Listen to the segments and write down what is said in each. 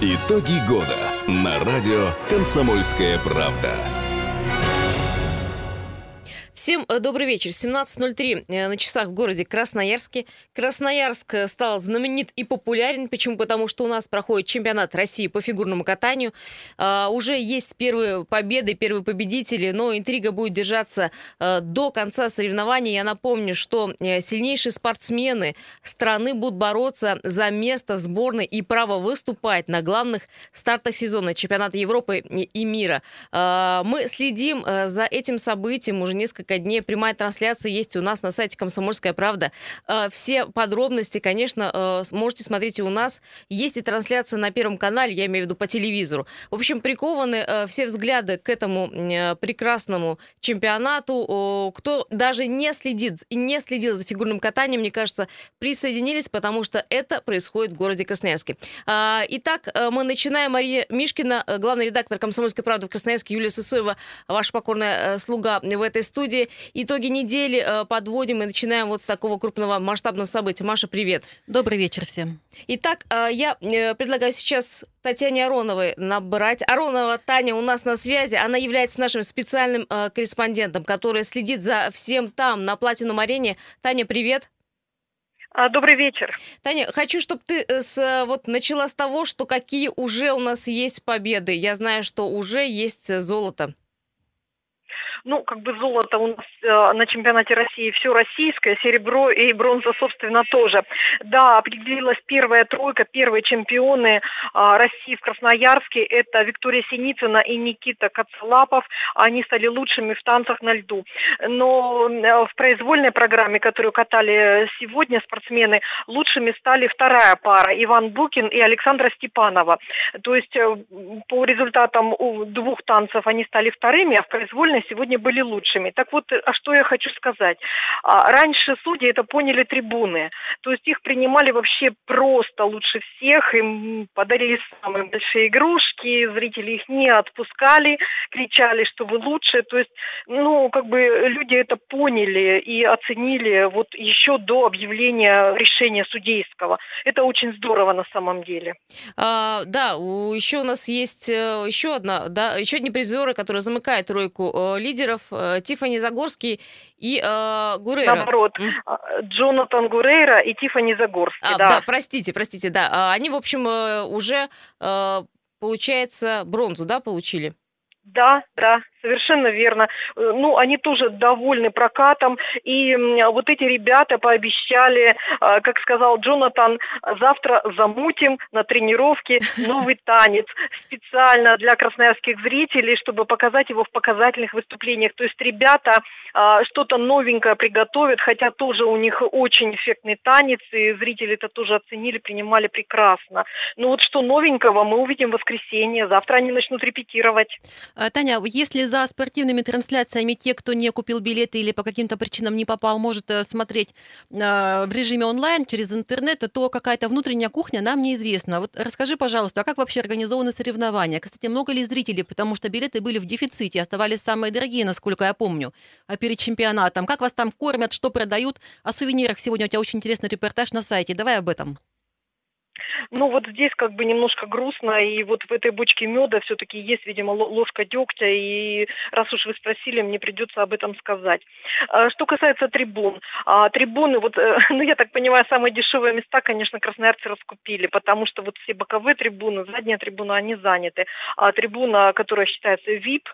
Итоги года на радио «Комсомольская правда». Всем э, добрый вечер. 17.03 э, на часах в городе Красноярске. Красноярск э, стал знаменит и популярен. Почему? Потому что у нас проходит чемпионат России по фигурному катанию. А, уже есть первые победы, первые победители, но интрига будет держаться до конца соревнований. Я напомню, что сильнейшие спортсмены страны будут бороться за место сборной и право выступать на главных стартах сезона чемпионата Европы и мира. А, мы следим за этим событием уже несколько несколько дней. Прямая трансляция есть у нас на сайте «Комсомольская правда». Э, все подробности, конечно, э, можете смотреть и у нас. Есть и трансляция на Первом канале, я имею в виду по телевизору. В общем, прикованы э, все взгляды к этому прекрасному чемпионату. Кто даже не следит и не следил за фигурным катанием, мне кажется, присоединились, потому что это происходит в городе Красноярске. Итак, мы начинаем. Мария Мишкина, главный редактор «Комсомольской правды» в Красноярске, Юлия Сысоева, ваша покорная слуга в этой студии студии. Итоги недели э, подводим и начинаем вот с такого крупного масштабного события. Маша, привет. Добрый вечер всем. Итак, э, я э, предлагаю сейчас Татьяне Ароновой набрать. Аронова Таня у нас на связи. Она является нашим специальным корреспондентом, который следит за всем там, на Платинум-арене. Таня, привет. А, добрый вечер. Таня, хочу, чтобы ты с, вот начала с того, что какие уже у нас есть победы. Я знаю, что уже есть золото. Ну, как бы золото у нас э, на чемпионате России все российское, серебро и бронза, собственно, тоже. Да, определилась первая тройка, первые чемпионы э, России в Красноярске. Это Виктория Синицына и Никита Кацалапов. Они стали лучшими в танцах на льду. Но э, в произвольной программе, которую катали сегодня спортсмены, лучшими стали вторая пара Иван Букин и Александра Степанова. То есть э, по результатам двух танцев они стали вторыми, а в произвольной сегодня сегодня были лучшими. Так вот, а что я хочу сказать? А, раньше судьи это поняли трибуны. То есть их принимали вообще просто лучше всех. Им подарили самые большие игрушки, зрители их не отпускали, кричали, что вы лучше. То есть, ну, как бы люди это поняли и оценили вот еще до объявления решения судейского. Это очень здорово на самом деле. А, да, еще у нас есть э, еще одна, да, еще одни призеры, которые замыкают тройку э, лидеров лидеров э, Тифани Загорский и э, Гурейра. Наоборот, mm. Джонатан Гурейра и Тифани Загорский, а, да. Да, простите, простите, да. А, они, в общем, э, уже, получается, бронзу, да, получили? Да, да, Совершенно верно. Э, ну, они тоже довольны прокатом. И вот эти ребята пообещали, э, как сказал Джонатан, завтра замутим на тренировке новый танец специально для красноярских зрителей, чтобы показать его в показательных выступлениях. То есть ребята э, что-то новенькое приготовят, хотя тоже у них очень эффектный танец, и зрители это тоже оценили, принимали прекрасно. Ну вот что новенького мы увидим в воскресенье. Завтра они начнут репетировать. Таня, если за спортивными трансляциями те, кто не купил билеты или по каким-то причинам не попал, может э, смотреть э, в режиме онлайн через интернет, то какая-то внутренняя кухня нам неизвестна. Вот расскажи, пожалуйста, а как вообще организованы соревнования? Кстати, много ли зрителей, потому что билеты были в дефиците, оставались самые дорогие, насколько я помню, а перед чемпионатом. Как вас там кормят, что продают? О сувенирах сегодня у тебя очень интересный репортаж на сайте. Давай об этом. Ну вот здесь как бы немножко грустно, и вот в этой бочке меда все-таки есть, видимо, ложка дегтя, и раз уж вы спросили, мне придется об этом сказать. А, что касается трибун, а, трибуны, вот, э, ну я так понимаю, самые дешевые места, конечно, красноярцы раскупили, потому что вот все боковые трибуны, задняя трибуна, они заняты, а трибуна, которая считается VIP,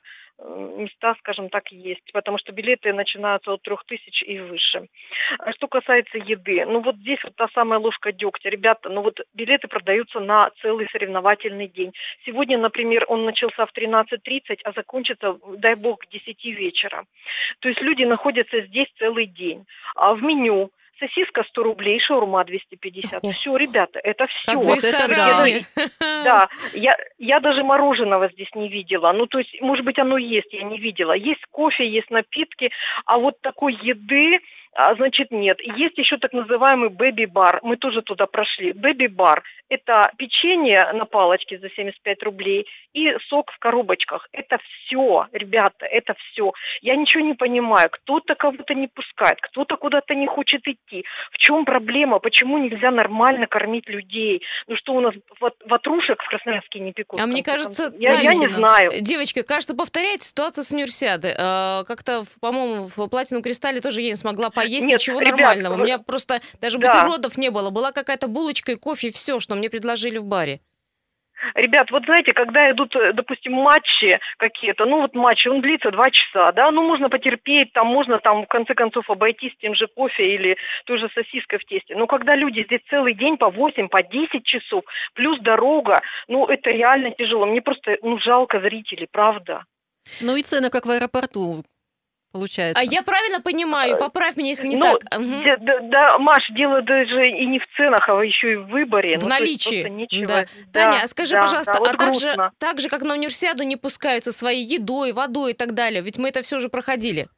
места, скажем так, есть, потому что билеты начинаются от трех тысяч и выше. А что касается еды, ну вот здесь вот та самая ложка дегтя. Ребята, ну вот билеты продаются на целый соревновательный день. Сегодня, например, он начался в 13.30, а закончится, дай бог, к 10 вечера. То есть люди находятся здесь целый день. А в меню сосиска 100 рублей, шаурма 250. Все, ребята, это все. Как вот это да. Да, я, я даже мороженого здесь не видела. Ну, то есть, может быть, оно есть, я не видела. Есть кофе, есть напитки, а вот такой еды, а, значит, нет. Есть еще так называемый бэби-бар. Мы тоже туда прошли. Бэби-бар – это печенье на палочке за 75 рублей и сок в коробочках. Это все, ребята, это все. Я ничего не понимаю. Кто-то кого-то не пускает, кто-то куда-то не хочет идти. В чем проблема? Почему нельзя нормально кормить людей? Ну что у нас ватрушек в Красноярске не пекут? А мне кажется, я, я не знаю. Девочка, кажется, повторяется ситуация с универсиады. А, как-то, по-моему, в Платином Кристалле тоже я не смогла поесть Нет, ничего ребят, нормального. Вы... У меня просто даже да. бутербродов не было. Была какая-то булочка и кофе, и все, что мне предложили в баре. Ребят, вот знаете, когда идут, э, допустим, матчи какие-то, ну вот матч, он длится два часа, да, ну можно потерпеть, там можно там в конце концов обойтись тем же кофе или той же сосиской в тесте. Но когда люди здесь целый день по 8, по 10 часов, плюс дорога, ну это реально тяжело. Мне просто, ну жалко зрителей, правда. Ну и цены, как в аэропорту, получается. А я правильно понимаю, поправь меня, если не ну, так. Угу. Да, да, Маш, дело даже и не в ценах, а еще и в выборе. В ну, наличии. Да. Да, Таня, а скажи, да, пожалуйста, да, вот а так же, так же, как на универсиаду не пускаются своей едой, водой и так далее, ведь мы это все же проходили.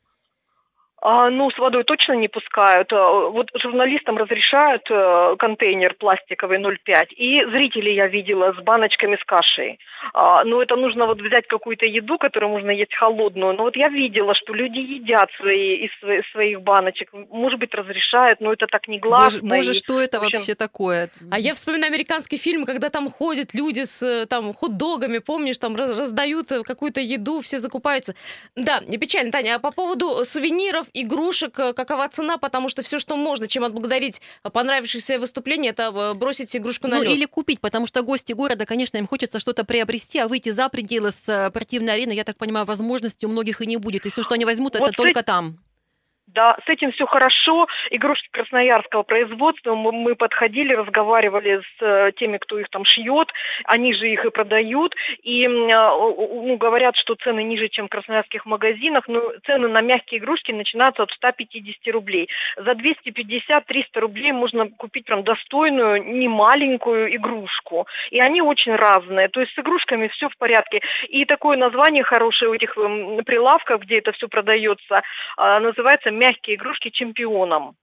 А, ну, с водой точно не пускают. А, вот журналистам разрешают э, контейнер пластиковый 0,5. И зрителей я видела с баночками с кашей. А, ну, это нужно вот взять какую-то еду, которую можно есть холодную. Но вот я видела, что люди едят свои, из своих баночек. Может быть, разрешают, но это так не гласно. Боже, боже и, что это общем... вообще такое? А я вспоминаю американский фильм, когда там ходят люди с э, там хот-догами, помнишь, там раздают какую-то еду, все закупаются. Да, не печально, Таня. А по поводу сувениров игрушек, э, какова цена, потому что все, что можно, чем отблагодарить понравившееся выступление, это э, бросить игрушку на ну, лед. или купить, потому что гости города, конечно, им хочется что-то приобрести, а выйти за пределы спортивной арены, я так понимаю, возможности у многих и не будет. И все, что они возьмут, вот это только там. Да, с этим все хорошо. Игрушки красноярского производства. Мы подходили, разговаривали с э, теми, кто их там шьет. Они же их и продают. И а, ну, говорят, что цены ниже, чем в красноярских магазинах. Но цены на мягкие игрушки начинаются от 150 рублей. За 250-300 рублей можно купить прям достойную, не маленькую игрушку. И они очень разные. То есть с игрушками все в порядке. И такое название хорошее у этих прилавков, где это все продается, а, называется мягкие игрушки чемпионам.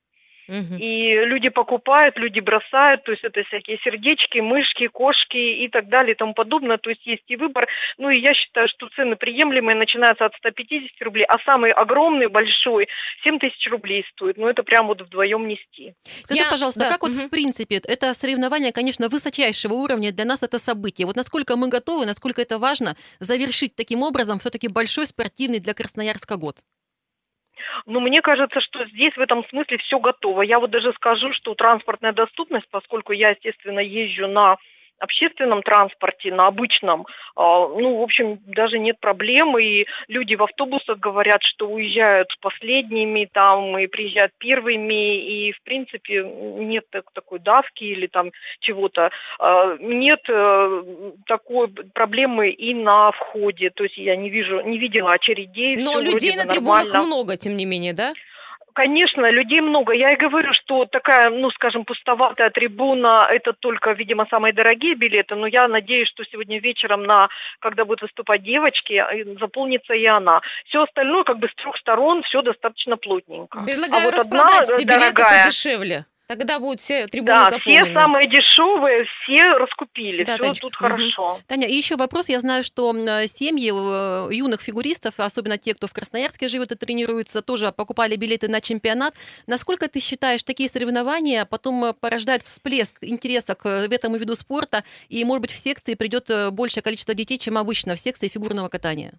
И люди покупают, люди бросают, то есть это всякие сердечки, мышки, кошки и так далее и тому подобное. То есть есть и выбор. Ну и я считаю, что цены приемлемые, начинаются от 150 рублей, а самый огромный, большой, 7 тысяч рублей стоит. Ну это прям вот вдвоем нести. Скажи, я... пожалуйста, да. как угу. вот в принципе это соревнование, конечно, высочайшего уровня, для нас это событие. Вот насколько мы готовы, насколько это важно завершить таким образом все-таки большой спортивный для Красноярска год? Но мне кажется, что здесь в этом смысле все готово. Я вот даже скажу, что транспортная доступность, поскольку я, естественно, езжу на общественном транспорте, на обычном, а, ну, в общем, даже нет проблем, и люди в автобусах говорят, что уезжают последними там и приезжают первыми, и, в принципе, нет такой давки или там чего-то. А, нет э, такой проблемы и на входе, то есть я не вижу, не видела очередей. Но людей на трибунах нормально. много, тем не менее, да? Конечно, людей много. Я и говорю, что такая, ну, скажем, пустоватая трибуна, это только, видимо, самые дорогие билеты, но я надеюсь, что сегодня вечером, на, когда будут выступать девочки, э, заполнится и она. Все остальное, как бы с трех сторон, все достаточно плотненько. Предлагаю а вот распродать одна, билеты дорогая, подешевле. Тогда будут все трибуны да, заполнены. все самые дешевые, все раскупили. Да, все Танечка. тут угу. хорошо. Таня, и еще вопрос. Я знаю, что семьи э, юных фигуристов, особенно те, кто в Красноярске живет и тренируется, тоже покупали билеты на чемпионат. Насколько ты считаешь, такие соревнования потом э, порождают всплеск интереса к этому виду спорта, и, может быть, в секции придет э, большее количество детей, чем обычно в секции фигурного катания?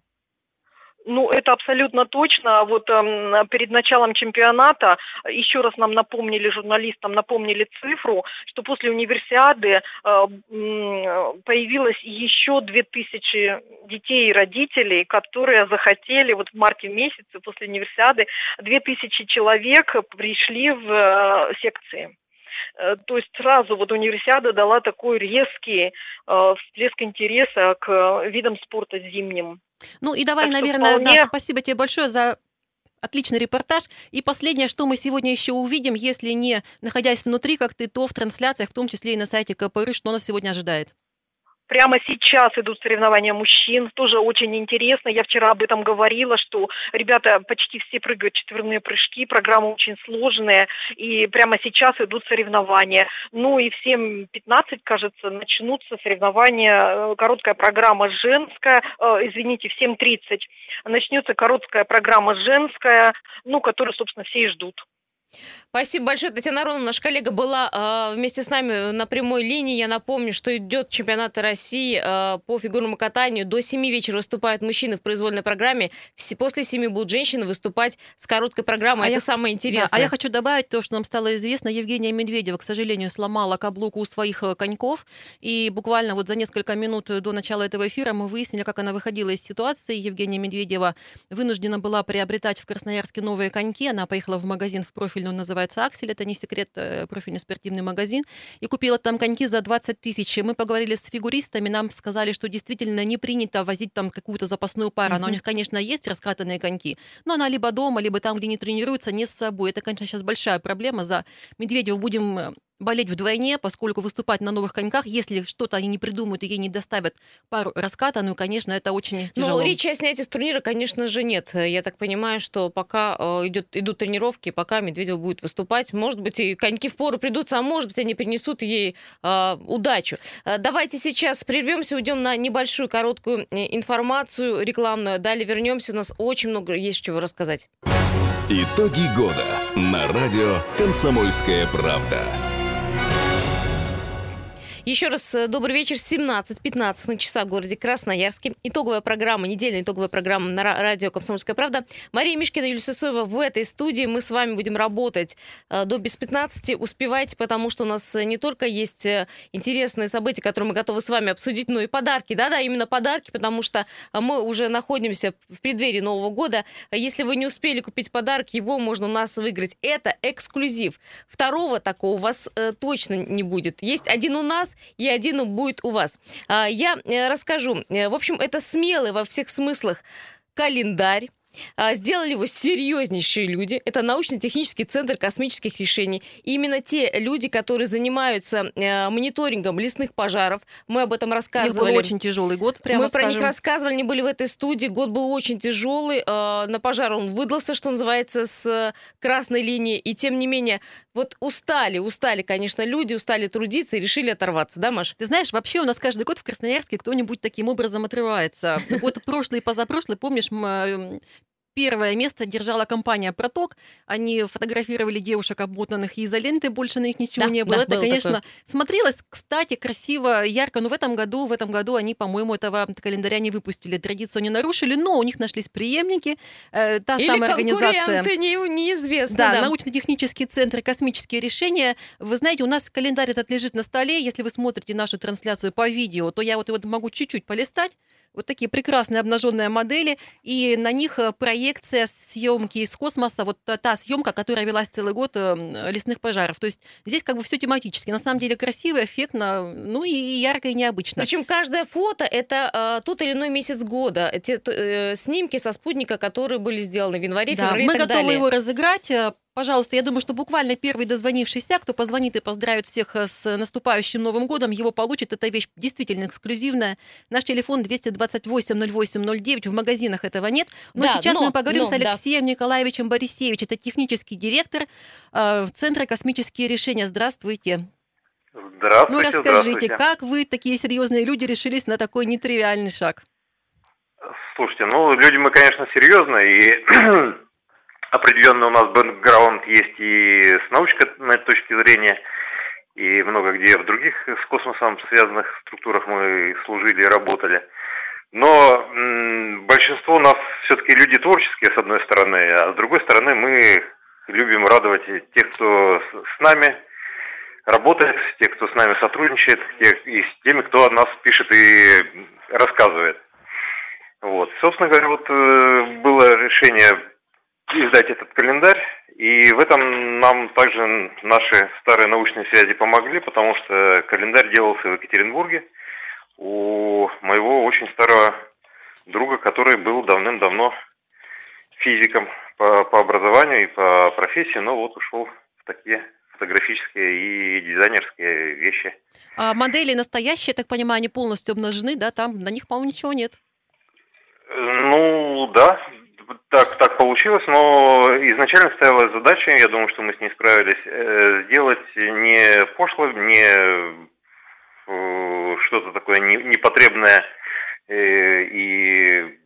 Ну, это абсолютно точно. Вот э, перед началом чемпионата еще раз нам напомнили, журналистам напомнили цифру, что после универсиады э, появилось еще 2000 детей и родителей, которые захотели, вот в марте месяце после универсиады, 2000 человек пришли в э, секции. Э, то есть сразу вот универсиада дала такой резкий э, всплеск интереса к видам спорта зимним. Ну и давай, так наверное, вполне... да, спасибо тебе большое за отличный репортаж. И последнее, что мы сегодня еще увидим, если не находясь внутри, как ты, то в трансляциях, в том числе и на сайте КПР, что нас сегодня ожидает. Прямо сейчас идут соревнования мужчин, тоже очень интересно. Я вчера об этом говорила, что ребята почти все прыгают четверные прыжки, программа очень сложная, и прямо сейчас идут соревнования. Ну и в 7.15, кажется, начнутся соревнования, э, короткая программа женская, э, извините, в 7.30 начнется короткая программа женская, ну, которую, собственно, все и ждут. Спасибо большое. Татьяна Ароновна, наша коллега, была э, вместе с нами на прямой линии. Я напомню, что идет чемпионат России э, по фигурному катанию. До 7 вечера выступают мужчины в произвольной программе. После 7 будут женщины выступать с короткой программой. А Это я, самое интересное. Да, а я хочу добавить то, что нам стало известно. Евгения Медведева, к сожалению, сломала каблук у своих э, коньков. И буквально вот за несколько минут до начала этого эфира мы выяснили, как она выходила из ситуации. Евгения Медведева вынуждена была приобретать в Красноярске новые коньки. Она поехала в магазин в профиль, он называется «Аксель», это не секрет, э, профильный спортивный магазин, и купила там коньки за 20 тысяч. Мы поговорили с фигуристами, нам сказали, что действительно не принято возить там какую-то запасную пару. Она у них, конечно, есть раскатанные коньки, но она либо дома, либо там, где не тренируются, не с собой. Это, конечно, сейчас большая проблема. За Медведева будем э, болеть вдвойне, поскольку выступать на новых коньках, если что-то они не придумают и ей не доставят пару раскатанную, конечно, это очень ну, тяжело. Ну, речи о снятии с турнира, конечно же, нет. Я так понимаю, что пока э, идет, идут тренировки, пока Медведев будет выступать, может быть, и коньки в пору придутся, а может быть, они принесут ей э, удачу. Э, давайте сейчас прервемся, уйдем на небольшую короткую э, информацию рекламную. Далее вернемся, у нас очень много есть чего рассказать. Итоги года на радио «Комсомольская правда». Еще раз э, добрый вечер. 17.15 на часах в городе Красноярске. Итоговая программа, недельная итоговая программа на радио «Комсомольская правда». Мария Мишкина, Юлия Сысоева в этой студии. Мы с вами будем работать э, до без 15. Успевайте, потому что у нас э, не только есть интересные события, которые мы готовы с вами обсудить, но и подарки. Да-да, именно подарки, потому что мы уже находимся в преддверии Нового года. Если вы не успели купить подарок, его можно у нас выиграть. Это эксклюзив. Второго такого у вас точно не будет. Есть один у нас, и один будет у вас. А, я э, расскажу. Э, в общем, это смелый во всех смыслах календарь а, сделали его серьезнейшие люди. Это научно-технический центр космических решений. И именно те люди, которые занимаются э, мониторингом лесных пожаров. Мы об этом рассказывали. У был очень тяжелый год, прямо Мы скажем. про них рассказывали, они были в этой студии. Год был очень тяжелый. Э, на пожар он выдался, что называется, с красной линии. И тем не менее, вот устали, устали, конечно, люди, устали трудиться и решили оторваться, да, Маш? Ты знаешь, вообще у нас каждый год в Красноярске кто-нибудь таким образом отрывается. Вот прошлый и позапрошлый, помнишь, Первое место держала компания «Проток». Они фотографировали девушек, обмотанных изолентой, больше на них ничего да, не было. Да, это, конечно, такое. смотрелось, кстати, красиво, ярко. Но в этом году, в этом году они, по-моему, этого календаря не выпустили. Традицию не нарушили, но у них нашлись преемники. Э, та Или самая организация. Не, неизвестно. Да, да. научно-технический центр «Космические решения». Вы знаете, у нас календарь этот лежит на столе. Если вы смотрите нашу трансляцию по видео, то я вот его могу чуть-чуть полистать вот такие прекрасные обнаженные модели, и на них э, проекция съемки из космоса, вот та съемка, которая велась целый год э, лесных пожаров. То есть здесь как бы все тематически. На самом деле красиво, эффектно, ну и ярко и необычно. Причем каждое фото это э, тот или иной месяц года. Те э, снимки со спутника, которые были сделаны в январе, да, феврале мы и так готовы далее. его разыграть. Э, Пожалуйста, я думаю, что буквально первый дозвонившийся, кто позвонит и поздравит всех э, с наступающим Новым годом, его получит. Эта вещь действительно эксклюзивная. Наш телефон 228-08-09. В магазинах этого нет. Но да, сейчас но, мы поговорим но, с Алексеем да. Николаевичем Борисевичем. Это технический директор э, Центра космические решения. Здравствуйте. Здравствуйте. Ну, расскажите, как вы, такие серьезные люди, решились на такой нетривиальный шаг? Слушайте, ну, люди мы, конечно, серьезные, и определенно у нас бэкграунд есть и с научной точки зрения, и много где в других с космосом связанных структурах мы служили и работали. Но м, большинство у нас все-таки люди творческие, с одной стороны, а с другой стороны мы любим радовать тех, кто с нами работает, тех, кто с нами сотрудничает, тех, и с теми, кто о нас пишет и рассказывает. Вот. Собственно говоря, вот э, было решение издать этот календарь. И в этом нам также наши старые научные связи помогли, потому что календарь делался в Екатеринбурге у моего очень старого друга, который был давным-давно физиком по, по образованию и по профессии, но вот ушел в такие фотографические и дизайнерские вещи. А модели настоящие, я так понимаю, они полностью обнажены, да? Там на них, по-моему, ничего нет. Ну, да, так, так получилось, но изначально стояла задача, я думаю, что мы с ней справились, э, сделать не пошло, не э, что-то такое непотребное э, и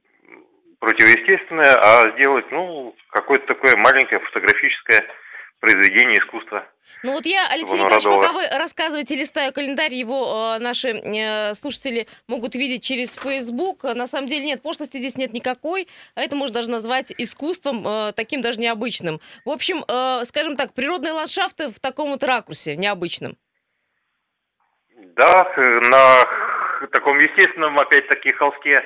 противоестественное, а сделать, ну, какое-то такое маленькое фотографическое произведение искусства. Ну вот я, Алексей Николаевич, пока вы рассказываете, листаю календарь, его э, наши э, слушатели могут видеть через Facebook. На самом деле нет, пошлости здесь нет никакой, а это можно даже назвать искусством, э, таким даже необычным. В общем, э, скажем так, природные ландшафты в таком вот ракурсе необычном. Да, на таком естественном, опять-таки, холсте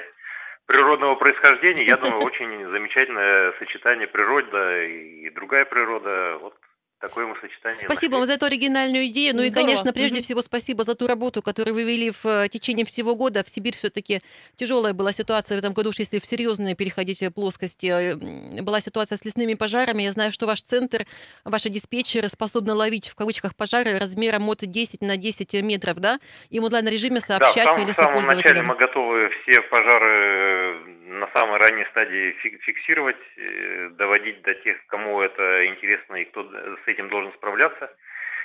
природного происхождения, я думаю, очень замечательное сочетание природа и другая природа. Вот такое мы сочетание. Спасибо вам за эту оригинальную идею. Ну Здорово. и, конечно, прежде всего спасибо за ту работу, которую вы вели в э, течение всего года. В Сибирь все-таки тяжелая была ситуация в этом году, уж если в серьезные переходить плоскости. Э, была ситуация с лесными пожарами. Я знаю, что ваш центр, ваши диспетчеры способны ловить в кавычках пожары размером от 10 на 10 метров, да? И в онлайн-режиме сообщать да, в самом, в самом начале мы готовы все пожары на самой ранней стадии фиксировать, э, доводить до тех, кому это интересно и кто с этим должен справляться.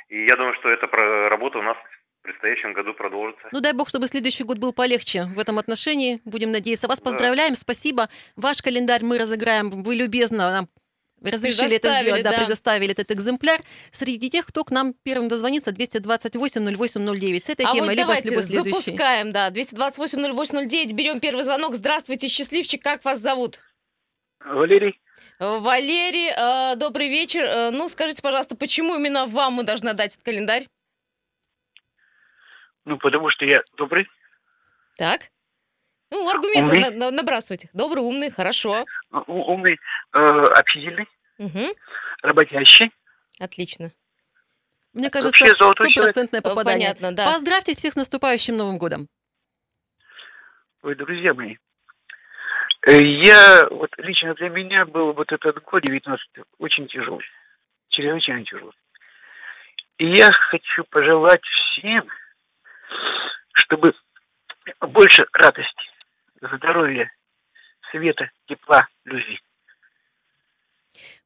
И я думаю, что эта работа у нас в предстоящем году продолжится. Ну дай бог, чтобы следующий год был полегче в этом отношении. Будем надеяться. Вас поздравляем, да. спасибо. Ваш календарь мы разыграем. Вы любезно нам разрешили это сделать, да, да, предоставили этот экземпляр. Среди тех, кто к нам первым дозвонится, 228-08-09. С этой а темой, вот либо давайте с любой следующей. запускаем, да, 228-08-09, берем первый звонок. Здравствуйте, счастливчик, как вас зовут? Валерий. Валерий, э, добрый вечер. Э, ну, скажите, пожалуйста, почему именно вам мы должны дать этот календарь? Ну, потому что я добрый. Так. Ну, аргументы на, на, набрасывайте. Добрый, умный, хорошо. Умный, э, общительный, угу. работящий. Отлично. Мне кажется, стопроцентное попадание. Понятно, да. Поздравьте всех с наступающим Новым годом. Ой, друзья мои, Э, я, вот лично для меня был вот этот год 19 очень тяжелый, чрезвычайно тяжелый. И я хочу пожелать всем, чтобы больше радости, здоровья, света, тепла, любви.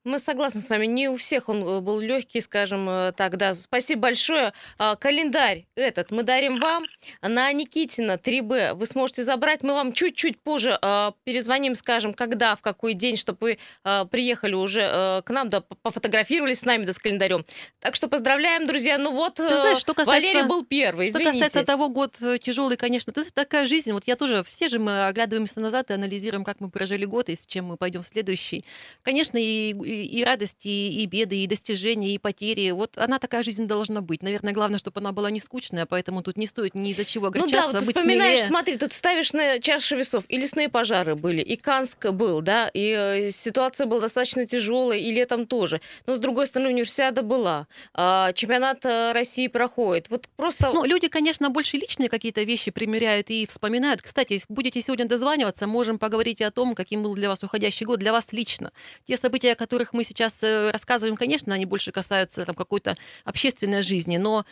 Мы согласны с вами. Не у всех он э, был легкий, скажем э, так, да. Спасибо большое. А, календарь этот мы дарим вам. На Никитина 3Б вы сможете забрать. Мы вам чуть-чуть позже а, перезвоним, скажем, когда, в какой день, чтобы вы а, приехали уже э, к нам, да, пофотографировались с нами, да, с календарем. Так что поздравляем, друзья. Ну вот, Ты знаешь, что касается, Валерий был первый, извините. Что касается того, год тяжелый, конечно. Это такая жизнь. Вот я тоже, все же мы оглядываемся назад и анализируем, как мы прожили год и с чем мы пойдем в следующий. Конечно, и и, радости, и беды, и достижения, и потери. Вот она такая жизнь должна быть. Наверное, главное, чтобы она была не скучная, поэтому тут не стоит ни из-за чего огорчаться, Ну да, вот ты вспоминаешь, смелее. смотри, тут ставишь на чашу весов, и лесные пожары были, и Канск был, да, и э, ситуация была достаточно тяжелая, и летом тоже. Но, с другой стороны, универсиада была, а, чемпионат э, России проходит. Вот просто... Ну, люди, конечно, больше личные какие-то вещи примеряют и вспоминают. Кстати, если будете сегодня дозваниваться, можем поговорить о том, каким был для вас уходящий год, для вас лично. Те события, о которых мы сейчас э, рассказываем, конечно, они больше касаются там, какой-то общественной жизни, но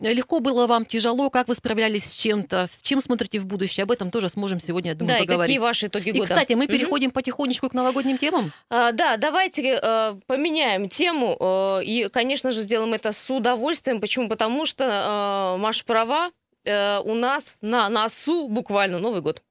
Легко было вам, тяжело, как вы справлялись с чем-то, с чем смотрите в будущее, об этом тоже сможем сегодня, я думаю, да, поговорить. И какие ваши итоги года? И, кстати, мы переходим угу. потихонечку к новогодним темам. А, да, давайте а, поменяем тему а, и, конечно же, сделаем это с удовольствием. Почему? Потому что а, Маша права, а, у нас на носу буквально Новый год.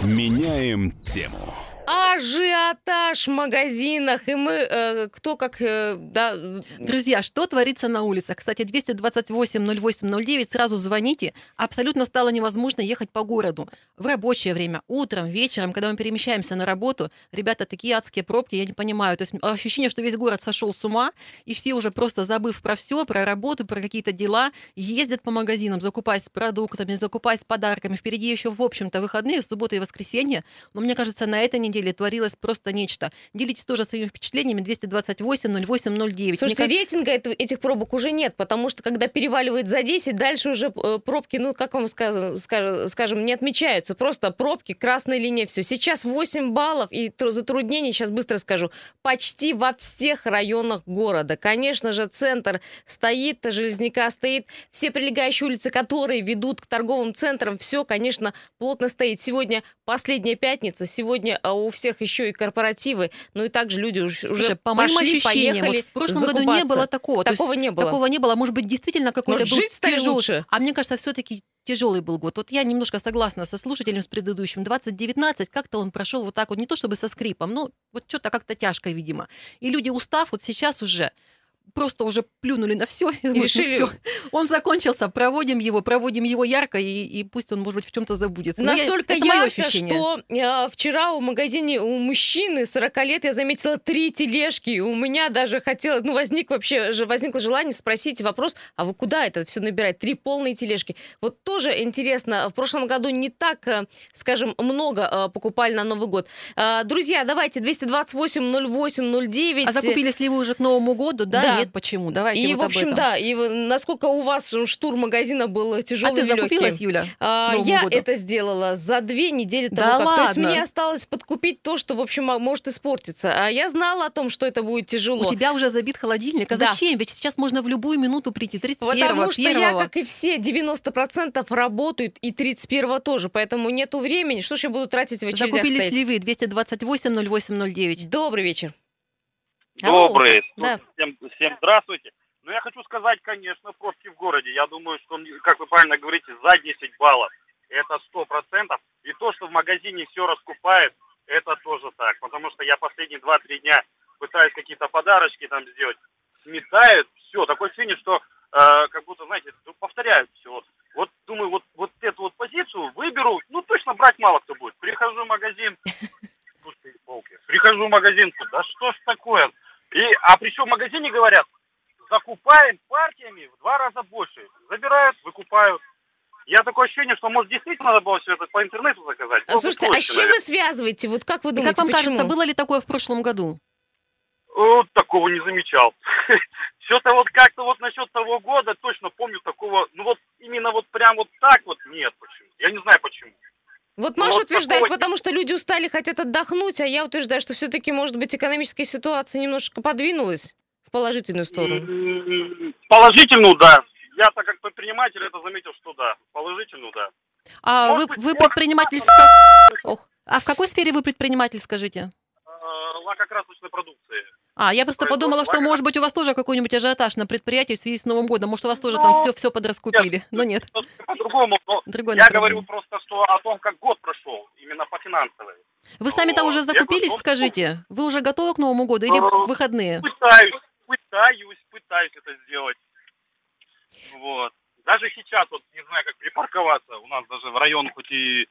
Меняем тему ажиотаж в магазинах, и мы, э, кто как, э, да... Друзья, что творится на улицах? Кстати, 228-08-09, сразу звоните. Абсолютно стало невозможно ехать по городу. В рабочее время, утром, вечером, когда мы перемещаемся на работу, ребята, такие адские пробки, я не понимаю. То есть ощущение, что весь город сошел с ума, и все уже просто забыв про все, про работу, про какие-то дела, ездят по магазинам, закупаясь продуктами, закупаясь подарками. Впереди еще, в общем-то, выходные, суббота и воскресенье. Но мне кажется, на этой неделе неделе творилось просто нечто. Делитесь тоже своими впечатлениями 228 08 09. Слушайте, Мне рейтинга это- этих пробок уже нет, потому что когда переваливает за 10, дальше уже э, пробки, ну, как вам скажем, скажем, не отмечаются. Просто пробки, красная линия, все. Сейчас 8 баллов, и тр- затруднений, сейчас быстро скажу, почти во всех районах города. Конечно же, центр стоит, Железняка стоит, все прилегающие улицы, которые ведут к торговым центрам, все, конечно, плотно стоит. Сегодня последняя пятница, сегодня а, у всех еще и корпоративы, ну и также люди уж- уже Слушай, по моим пошли, ощущениям, поехали вот в прошлом году не закупаться. было такого. То есть Такого не было. Такого не было. Может быть, действительно какой-то был жить стали тяжелый. лучше? А мне кажется, все-таки тяжелый был год. Вот я немножко согласна со слушателем с предыдущим. 2019 как-то он прошел вот так вот, не то чтобы со скрипом, но вот что-то как-то тяжко, видимо. И люди, устав, вот сейчас уже просто уже плюнули на все. И, решили- всё, он закончился, проводим его, проводим его ярко, и, и пусть он, может быть, в чем-то забудется. Я- Настолько моё ярко, что э, вчера в магазине у мужчины 40 лет я заметила три тележки. У меня даже хотелось, ну, возник вообще, возникло желание спросить вопрос, а вы куда это все набирать? Три полные тележки. Вот тоже интересно, в прошлом году не так, э, скажем, много э, покупали на Новый год. Э, Друзья, давайте 228 08 09. А закупились ли вы уже к Новому году? Да, Да. Нет, почему? Давайте И, вот в об общем, да, и насколько у вас штурм магазина был А тяжелый ты и легкий? закупилась, Юля? А, я году? это сделала за две недели того, Да как. То есть ладно? мне осталось подкупить то, что, в общем, мо- может испортиться. А я знала о том, что это будет тяжело. У тебя уже забит холодильник. А Да. зачем? Ведь сейчас можно в любую минуту прийти. 31 Потому что я, 1 как и все, 90% работают, и 31 тоже. Поэтому нету времени. Что ж я буду тратить в очередях Закупились стоять? ли вы? 228 08 09. Добрый вечер. Алло. Добрый. Да. Всем, всем здравствуйте. Ну, я хочу сказать, конечно, пробки в городе. Я думаю, что, как вы правильно говорите, за 10 баллов. Это 100%. И то, что в магазине все раскупает, это тоже так. Потому что я последние 2-3 дня пытаюсь какие-то подарочки там сделать. Сметают все. Такое ощущение, что э, как будто, знаете, ну, повторяют все. Вот, вот думаю, вот, вот эту вот позицию выберу. Ну, точно брать мало кто будет. Прихожу в магазин, пустые полки. Прихожу в магазин, да что ж в магазине говорят, закупаем партиями в два раза больше. Забирают, выкупают. Я такое ощущение, что, может, действительно надо было все это по интернету заказать. А, Слушайте, а с чем наверное. вы связываете? Вот как вы И думаете, как вам почему? кажется, было ли такое в прошлом году? Вот такого не замечал. Что-то вот как-то вот насчет того года точно помню такого, ну вот именно вот прям вот так вот нет почему. Я не знаю почему. Вот Маша вот утверждает, такого не- потому что люди устали, хотят отдохнуть, а я утверждаю, что все-таки, может быть, экономическая ситуация немножко подвинулась в положительную сторону. Положительную, да. Я так как предприниматель это заметил, что да. Положительную, да. А вы, Может быть, вы предприниматель в как- Ох. А в какой сфере вы предприниматель, скажите? Э, Лакокрасочной продукции. А, я просто подумала, что, может быть, у вас тоже какой-нибудь ажиотаж на предприятии в связи с Новым годом. Может, у вас тоже там Ну, все, все подраскупили. Но нет, По-другому, но другое я говорю просто что о том, как год прошел, именно по финансовой. Вы сами-то уже я закупились, готов. скажите? Вы уже готовы к Новому году или Э, в выходные? Пытаюсь, пытаюсь, пытаюсь это сделать. Вот. Даже сейчас, вот не знаю, как припарковаться. У нас даже в район хоть и э,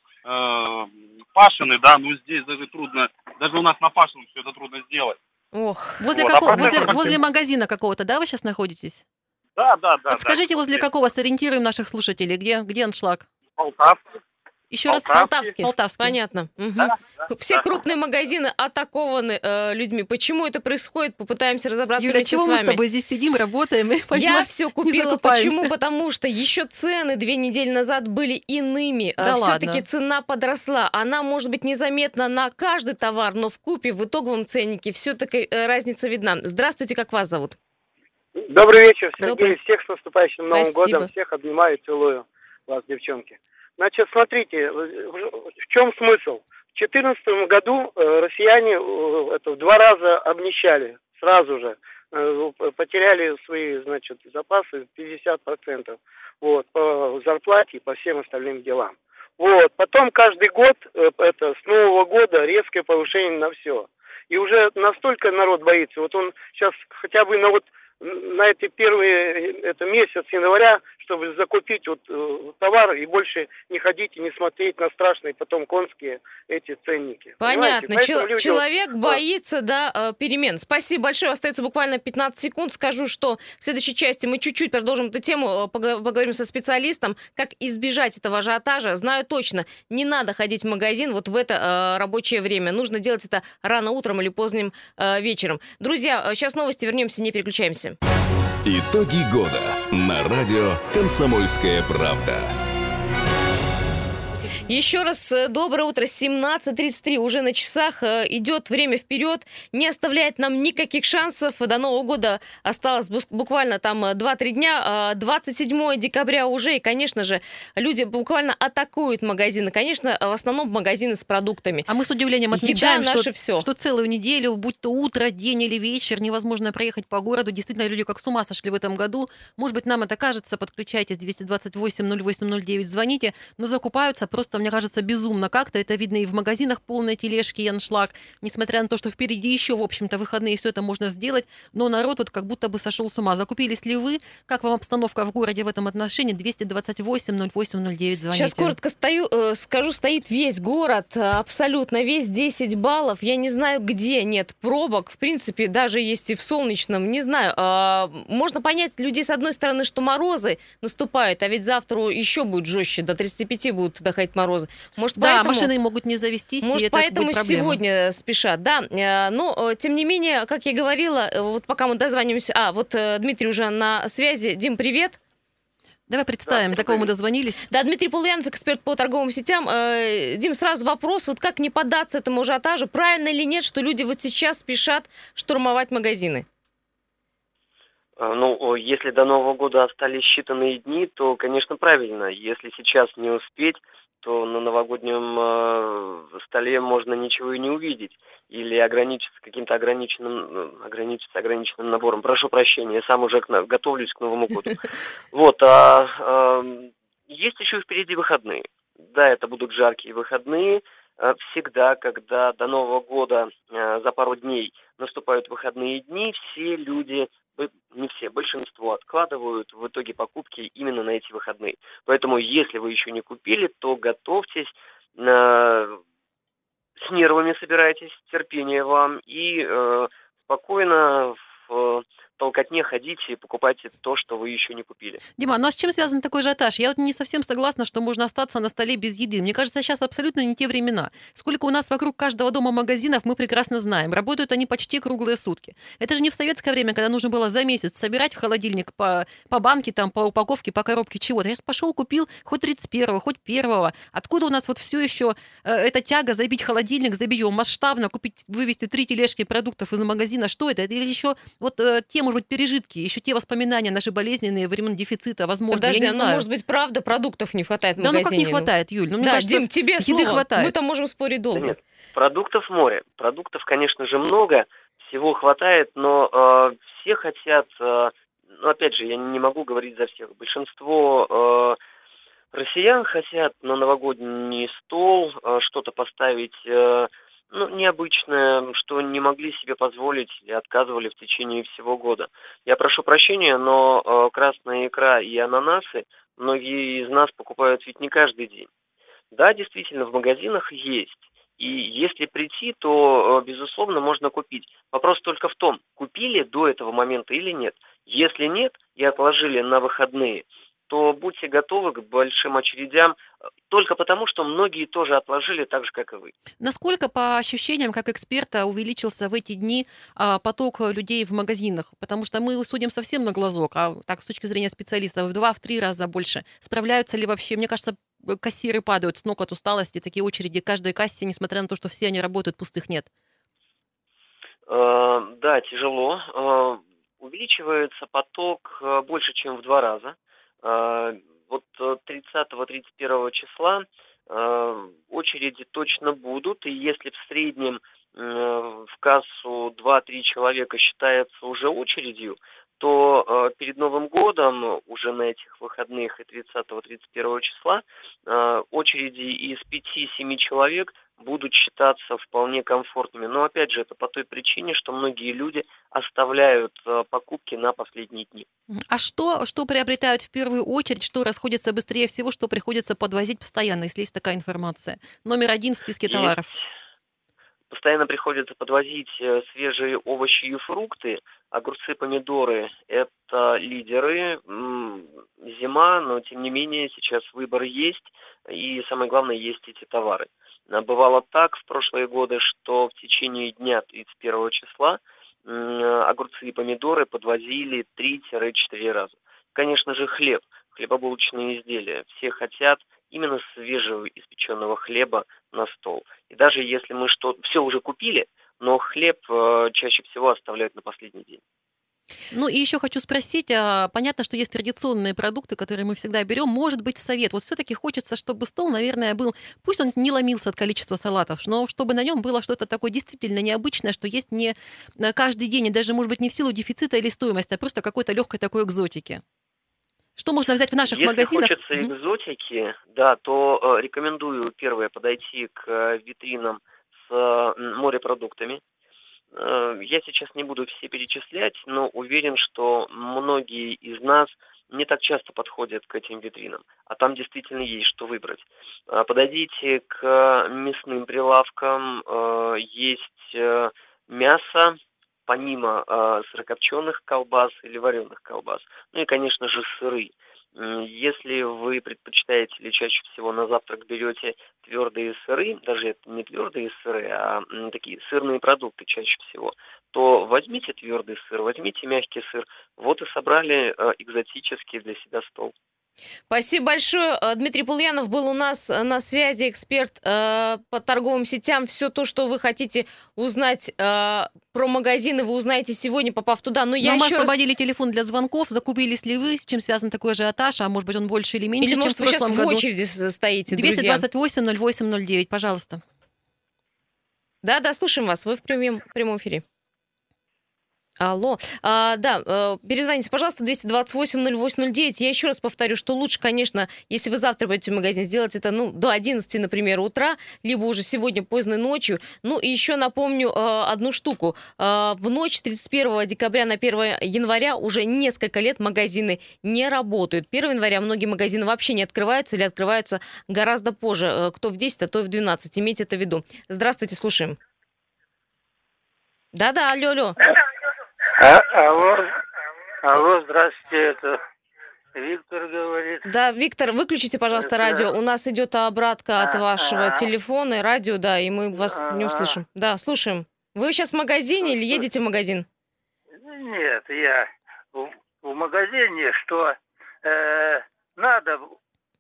Пашины, да, но здесь даже трудно, даже у нас на Пашином все это трудно сделать. Ох. Возле, Вот, а какого, проблема возле, возле магазина какого-то, да, вы сейчас находитесь? Да, да, да. Вот скажите, да. возле какого, сориентируем наших слушателей, где, где аншлаг? Полтавский. Еще раз. Полтавский. Полтавский. Полтавский. Понятно. Мгм. Да, да, Все да. крупные магазины атакованы э, людьми. Почему это происходит? Попытаемся разобраться Юля, вместе чего с мы с вами. тобой здесь сидим, работаем? И, Я все купила. Почему? Потому что еще цены две недели назад были иными. Да Все-таки цена подросла. Она может быть незаметна на каждый товар, но в купе, в итоговом ценнике все-таки разница видна. Здравствуйте, как вас зовут? Добрый вечер, Сергей. Добрый. Всех с наступающим Новым Спасибо. годом. Всех обнимаю, целую вас, девчонки. Значит, смотрите, в чем смысл? В 2014 году э, россияне э, это в два раза обнищали, сразу же. Э, Потеряли свои, значит, запасы 50%. Вот, по зарплате и по всем остальным делам. Вот, потом каждый год, это с Нового года резкое повышение на все. И уже настолько народ боится. Вот он сейчас хотя бы на вот на эти первые, это месяц января, чтобы закупить вот э, товар и больше не ходить и не смотреть на страшные потом конские эти ценники. Понятно. Чел- люди... Человек боится, да, э, перемен. Спасибо большое. Остается буквально 15 секунд. Скажу, что в следующей части мы чуть-чуть продолжим эту тему, э, поговорим со специалистом, как избежать этого ажиотажа. Знаю точно, не надо ходить в магазин вот в это э, рабочее время. Нужно делать это рано утром или поздним э, вечером. Друзья, сейчас новости. Вернемся, не переключаемся. Итоги года на радио «Комсомольская правда». Еще раз э, доброе утро. 17.33 уже на часах. Э, идет время вперед. Не оставляет нам никаких шансов. До Нового года осталось буквально там 2-3 э, дня. 27 декабря уже. И, конечно же, люди буквально атакуют магазины. Конечно, в основном магазины с продуктами. А мы с удивлением отмечаем, Еда что, все. что целую неделю, будь то утро, день или вечер, невозможно проехать по городу. Действительно, люди как с ума сошли в этом году. Может быть, нам это кажется. Подключайтесь 228 08 звоните. Но закупаются просто, мне кажется, безумно как-то. Это видно и в магазинах полной тележки и аншлаг. Несмотря на то, что впереди еще, в общем-то, выходные, все это можно сделать. Но народ вот как будто бы сошел с ума. Закупились ли вы? Как вам обстановка в городе в этом отношении? 228 0809 звоните. Сейчас коротко стою, э, скажу, стоит весь город, абсолютно весь 10 баллов. Я не знаю, где нет пробок. В принципе, даже есть и в солнечном. Не знаю. Э, можно понять людей, с одной стороны, что морозы наступают, а ведь завтра еще будет жестче. До 35 будут доходить морозы морозы. Может, да, поэтому, машины могут не завестись, Может, поэтому сегодня спешат, да. Э, но, э, тем не менее, как я говорила, э, вот пока мы дозвонимся... А, вот Дмитрий уже на связи. Дим, привет. Давай представим, да, до кого мы дозвонились. Да, Дмитрий Полуянов, эксперт по торговым сетям. Дим, сразу вопрос, вот как не поддаться этому ажиотажу? Правильно или нет, что люди вот сейчас спешат штурмовать магазины? Ну, если до Нового года остались считанные дни, то, конечно, правильно. Если сейчас не успеть, то на новогоднем э, столе можно ничего и не увидеть. Или ограничиться каким-то ограниченным, ну, ограничиться ограниченным набором. Прошу прощения, я сам уже к, готовлюсь к Новому году. Вот, а, а есть еще впереди выходные. Да, это будут жаркие выходные. Э, всегда, когда до Нового года э, за пару дней наступают выходные дни, все люди не все, большинство откладывают в итоге покупки именно на эти выходные. Поэтому, если вы еще не купили, то готовьтесь, э, с нервами собирайтесь, терпение вам и э, спокойно в толкотне ходите и покупайте то, что вы еще не купили. Дима, ну а с чем связан такой ажиотаж? Я вот не совсем согласна, что можно остаться на столе без еды. Мне кажется, сейчас абсолютно не те времена. Сколько у нас вокруг каждого дома магазинов, мы прекрасно знаем. Работают они почти круглые сутки. Это же не в советское время, когда нужно было за месяц собирать в холодильник по, по банке, там, по упаковке, по коробке чего-то. Я пошел, купил хоть 31-го, хоть 1 Откуда у нас вот все еще э, эта тяга забить холодильник, забить его масштабно, купить, вывести три тележки продуктов из магазина? Что это? Или еще вот э, те может быть, пережитки, еще те воспоминания наши болезненные времен дефицита, возможно, Подожди, я не ну, знаю. может быть, правда, продуктов не хватает в да, магазине? Да ну как не хватает, Юль? Ну, мне да, кажется, Дим, тебе еды слово. хватает. Мы там можем спорить долго. Да нет, продуктов море. Продуктов, конечно же, много, всего хватает, но э, все хотят, э, ну, опять же, я не могу говорить за всех, большинство... Э, Россиян хотят на новогодний стол э, что-то поставить э, ну, необычное, что не могли себе позволить или отказывали в течение всего года. Я прошу прощения, но э, красная икра и ананасы многие из нас покупают ведь не каждый день. Да, действительно, в магазинах есть. И если прийти, то, э, безусловно, можно купить. Вопрос только в том, купили до этого момента или нет. Если нет и отложили на выходные – то будьте готовы к большим очередям э, только потому, что многие тоже отложили так же, как и вы. Насколько, по ощущениям, как эксперта, увеличился в эти дни а, поток людей в магазинах? Потому что мы судим совсем на глазок, а так, с точки зрения специалистов, в два, в три раза больше. Справляются ли вообще? Мне кажется, кассиры падают с ног от усталости, такие очереди к каждой кассе, несмотря на то, что все они работают, пустых нет. Э, да, тяжело. Э, увеличивается поток больше, чем в два раза. Вот 30-31 э, числа э, очереди точно будут, и если в среднем э, в кассу 2-3 человека считается уже очередью, то э, перед Новым годом, уже на этих выходных и 30-31 числа, э, очереди из 5-7 человек будут считаться вполне комфортными. Но опять же, это по той причине, что многие люди оставляют э, покупки на последние дни. А что, что приобретают в первую очередь, что расходится быстрее всего, что приходится подвозить постоянно, если есть такая информация? Номер один в списке Есть товаров. Постоянно приходится подвозить э, свежие овощи и фрукты, огурцы, помидоры – это лидеры. Зима, но тем не менее сейчас выбор есть, и самое главное, есть эти товары. А Бывало так в прошлые годы, что в течение дня 31 числа огурцы и помидоры подвозили 3-4 раза. Конечно же, хлеб, хлебобулочные изделия. Все хотят именно свежего испеченного хлеба на стол. И даже если мы что все уже купили, но хлеб э, чаще всего оставляют на последний день. Ну и еще хочу спросить, а, понятно, что есть традиционные продукты, которые мы всегда берем. Может быть, совет. Вот все-таки хочется, чтобы стол, наверное, был, пусть он не ломился от количества салатов, но чтобы на нем было что-то такое действительно необычное, что есть не на каждый день, и даже, может быть, не в силу дефицита или стоимости, а просто какой-то легкой такой экзотики. Что можно взять в наших Если магазинах? хочется Мгм. экзотики, да, то э, рекомендую первое подойти к э, витринам с э, морепродуктами. Э, Я сейчас не буду все перечислять, но уверен, что многие из нас не так часто подходят к этим витринам, а там действительно есть что выбрать. Э, Подойдите к мясным прилавкам, э, есть э, мясо, помимо э, сырокопченых колбас или вареных колбас. Ну и, конечно же, сыры. Если вы предпочитаете или чаще всего на завтрак берете твердые сыры, даже это не твердые сыры, а такие сырные продукты чаще всего, то возьмите твердый сыр, возьмите мягкий сыр. Вот и собрали э, экзотический для себя стол. Спасибо большое. Э, Дмитрий Пульянов был у нас э, на связи, эксперт э, по торговым сетям. Все то, что вы хотите узнать э, про магазины, вы узнаете сегодня, попав туда. Но я Но мы еще раз... освободили телефон для звонков. Закупились ли вы? С чем связан такой ажиотаж? А может быть, он больше или меньше, Или, чем может, в вы сейчас прошлом в году? очереди стоите, друзья? 228 08 09, пожалуйста. Да-да, слушаем вас. Вы в прямом, прямом эфире. Алло. А, да, э, перезвоните, пожалуйста, 228-08-09. Я еще раз повторю, что лучше, конечно, если вы завтра пойдете в магазин, сделать это ну, до 11, например, утра, либо уже сегодня поздно ночью. Ну и еще напомню э, одну штуку. Э, в ночь с 31 декабря на 1 января уже несколько лет магазины не работают. 1 января многие магазины вообще не открываются или открываются гораздо позже. Кто в 10, а то и в 12. Имейте это в виду. Здравствуйте, слушаем. Да-да, алло, алло. А, алло, алло, здравствуйте, это Виктор говорит. Да, Виктор, выключите, пожалуйста, Это- радио. У нас идет обратка от А, вашего а. телефона и радио, да, и мы вас не А. услышим. Да, слушаем. Вы сейчас в магазине или едете в магазин? Нет, я в, в магазине, что э, надо,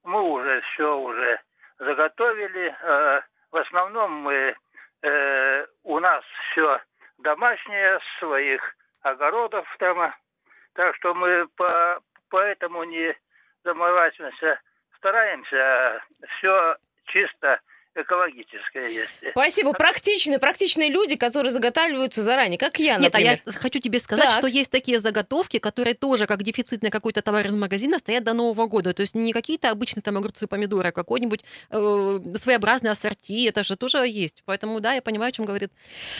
мы уже все уже заготовили. э, в основном мы, э, у нас все домашнее, своих огородов там. а, Так что мы по, поэтому не заморачиваемся, стараемся все чисто экологическое есть. Спасибо. Практичные, практичные люди, которые заготавливаются заранее, как я, Нет, а например. я хочу тебе сказать, Так. что есть такие заготовки, которые тоже как дефицитный какой-то товар из магазина стоят до Нового года. То есть не какие-то обычные там огурцы, помидоры, а какой-нибудь э, своеобразный ассорти. Это же тоже есть. Поэтому да, я понимаю, о чем говорит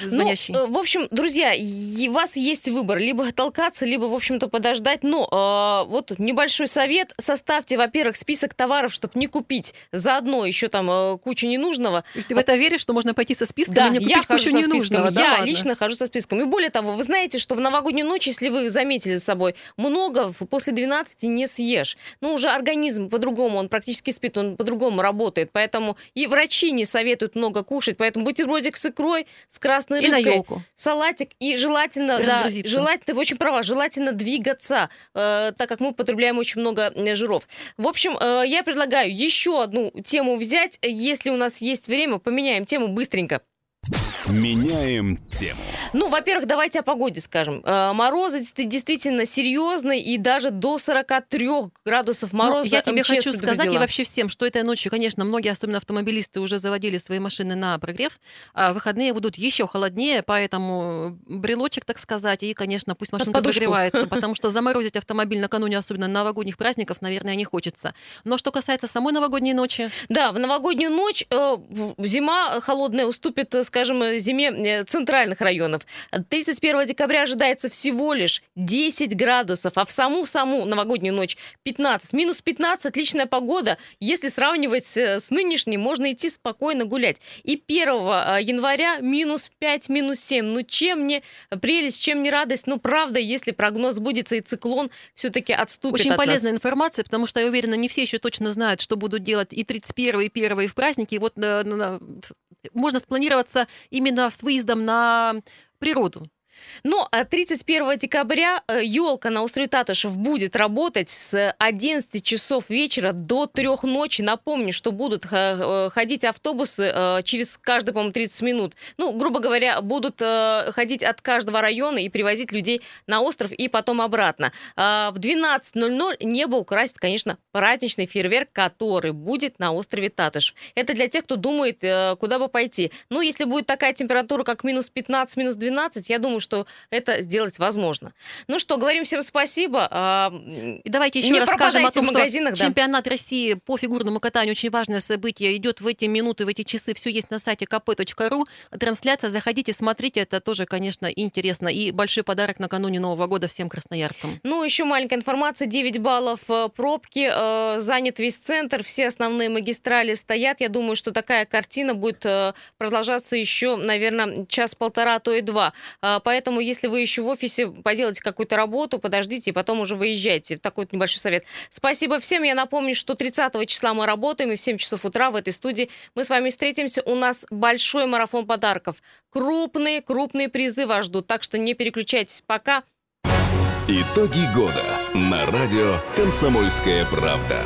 звонящий. Ну, в общем, друзья, у вас есть выбор. Либо толкаться, либо, в общем-то, подождать. Но э, вот небольшой совет. Составьте, во-первых, список товаров, чтобы не купить заодно еще там э, кучу ненужного. Есть ты в это веришь, что можно пойти со списком Да, и не купить я хожу кучу со ненужного? Да я ладно? лично хожу со списком. И более того, вы знаете, что в новогоднюю ночь, если вы заметили за собой, много после 12 не съешь. Ну, уже организм по-другому, он практически спит, он по-другому работает. Поэтому и врачи не советуют много кушать. Поэтому бутербродик с икрой, с красной И на елку. салатик. И желательно, да, желательно, вы очень права, желательно двигаться, э, так как мы потребляем очень много э, жиров. В общем, э, я предлагаю еще одну тему взять. Если у нас есть время, поменяем тему быстренько. Меняем тему. Ну, во-первых, давайте о погоде скажем. Э, Морозы действительно серьезный и даже до 43 градусов Ну, мороза я тебе МЧС хочу сказать и предупредила. вообще всем, что этой ночью, конечно, многие, особенно автомобилисты, уже заводили свои машины на прогрев. А выходные будут еще холоднее, поэтому брелочек, так сказать, и, конечно, пусть машинка подушку. прогревается, потому что заморозить автомобиль накануне, особенно новогодних праздников, наверное, не хочется. Но что касается самой новогодней ночи, Да, в новогоднюю ночь э, зима холодная уступит, э, скажем, э, зиме э, центральных районов. 31 декабря ожидается всего лишь 10 градусов, а в саму-саму новогоднюю ночь 15. Минус 15 – отличная погода. Если сравнивать э, с нынешней, можно идти спокойно гулять. И 1 э, января минус 5, минус 7. Ну чем не прелесть, чем не радость? Ну правда, если прогноз сбудется и циклон все-таки отступит Очень от нас. полезная информация, потому что я уверена, не все еще точно знают, что будут делать и 31 и 1 и в праздники. И вот на- на- можно спланироваться именно с выездом на природу. Но а 31 декабря елка на острове Татышев будет работать с 11 часов вечера до 3 ночи. Напомню, что будут э, э, ходить автобусы э, через каждые, по-моему, 30 минут. Ну, грубо говоря, будут э, ходить от каждого района и привозить людей на остров и потом обратно. А В 12.00 небо украсит, конечно, праздничный фейерверк, который будет на острове Татышев. Это для тех, кто думает, э, куда бы пойти. Ну, если будет такая температура, как минус 15, минус 12, я думаю, что это сделать возможно. Ну что, говорим всем спасибо. А, И давайте еще Не раз скажем о том, что да. чемпионат России по фигурному катанию очень важное событие. Идет в эти минуты, в эти часы. Все есть на сайте kp.ru. Трансляция. Заходите, смотрите. Это тоже, конечно, интересно. И большой подарок накануне Нового года всем красноярцам. Ну, еще маленькая информация. 9 баллов э, пробки. э, Занят весь центр. Все основные магистрали стоят. Я думаю, что такая картина будет э, продолжаться еще, наверное, час-полтора, а то и два. А, Поэтому, если вы еще в офисе поделаете какую-то работу, подождите и потом уже выезжайте. Такой вот небольшой совет. Спасибо всем. Я напомню, что 30 числа мы работаем, и в 7 часов утра в этой студии мы с вами встретимся. У нас большой марафон подарков. Крупные, крупные призы вас ждут. Так что не переключайтесь. Пока. Итоги года на радио «Комсомольская правда».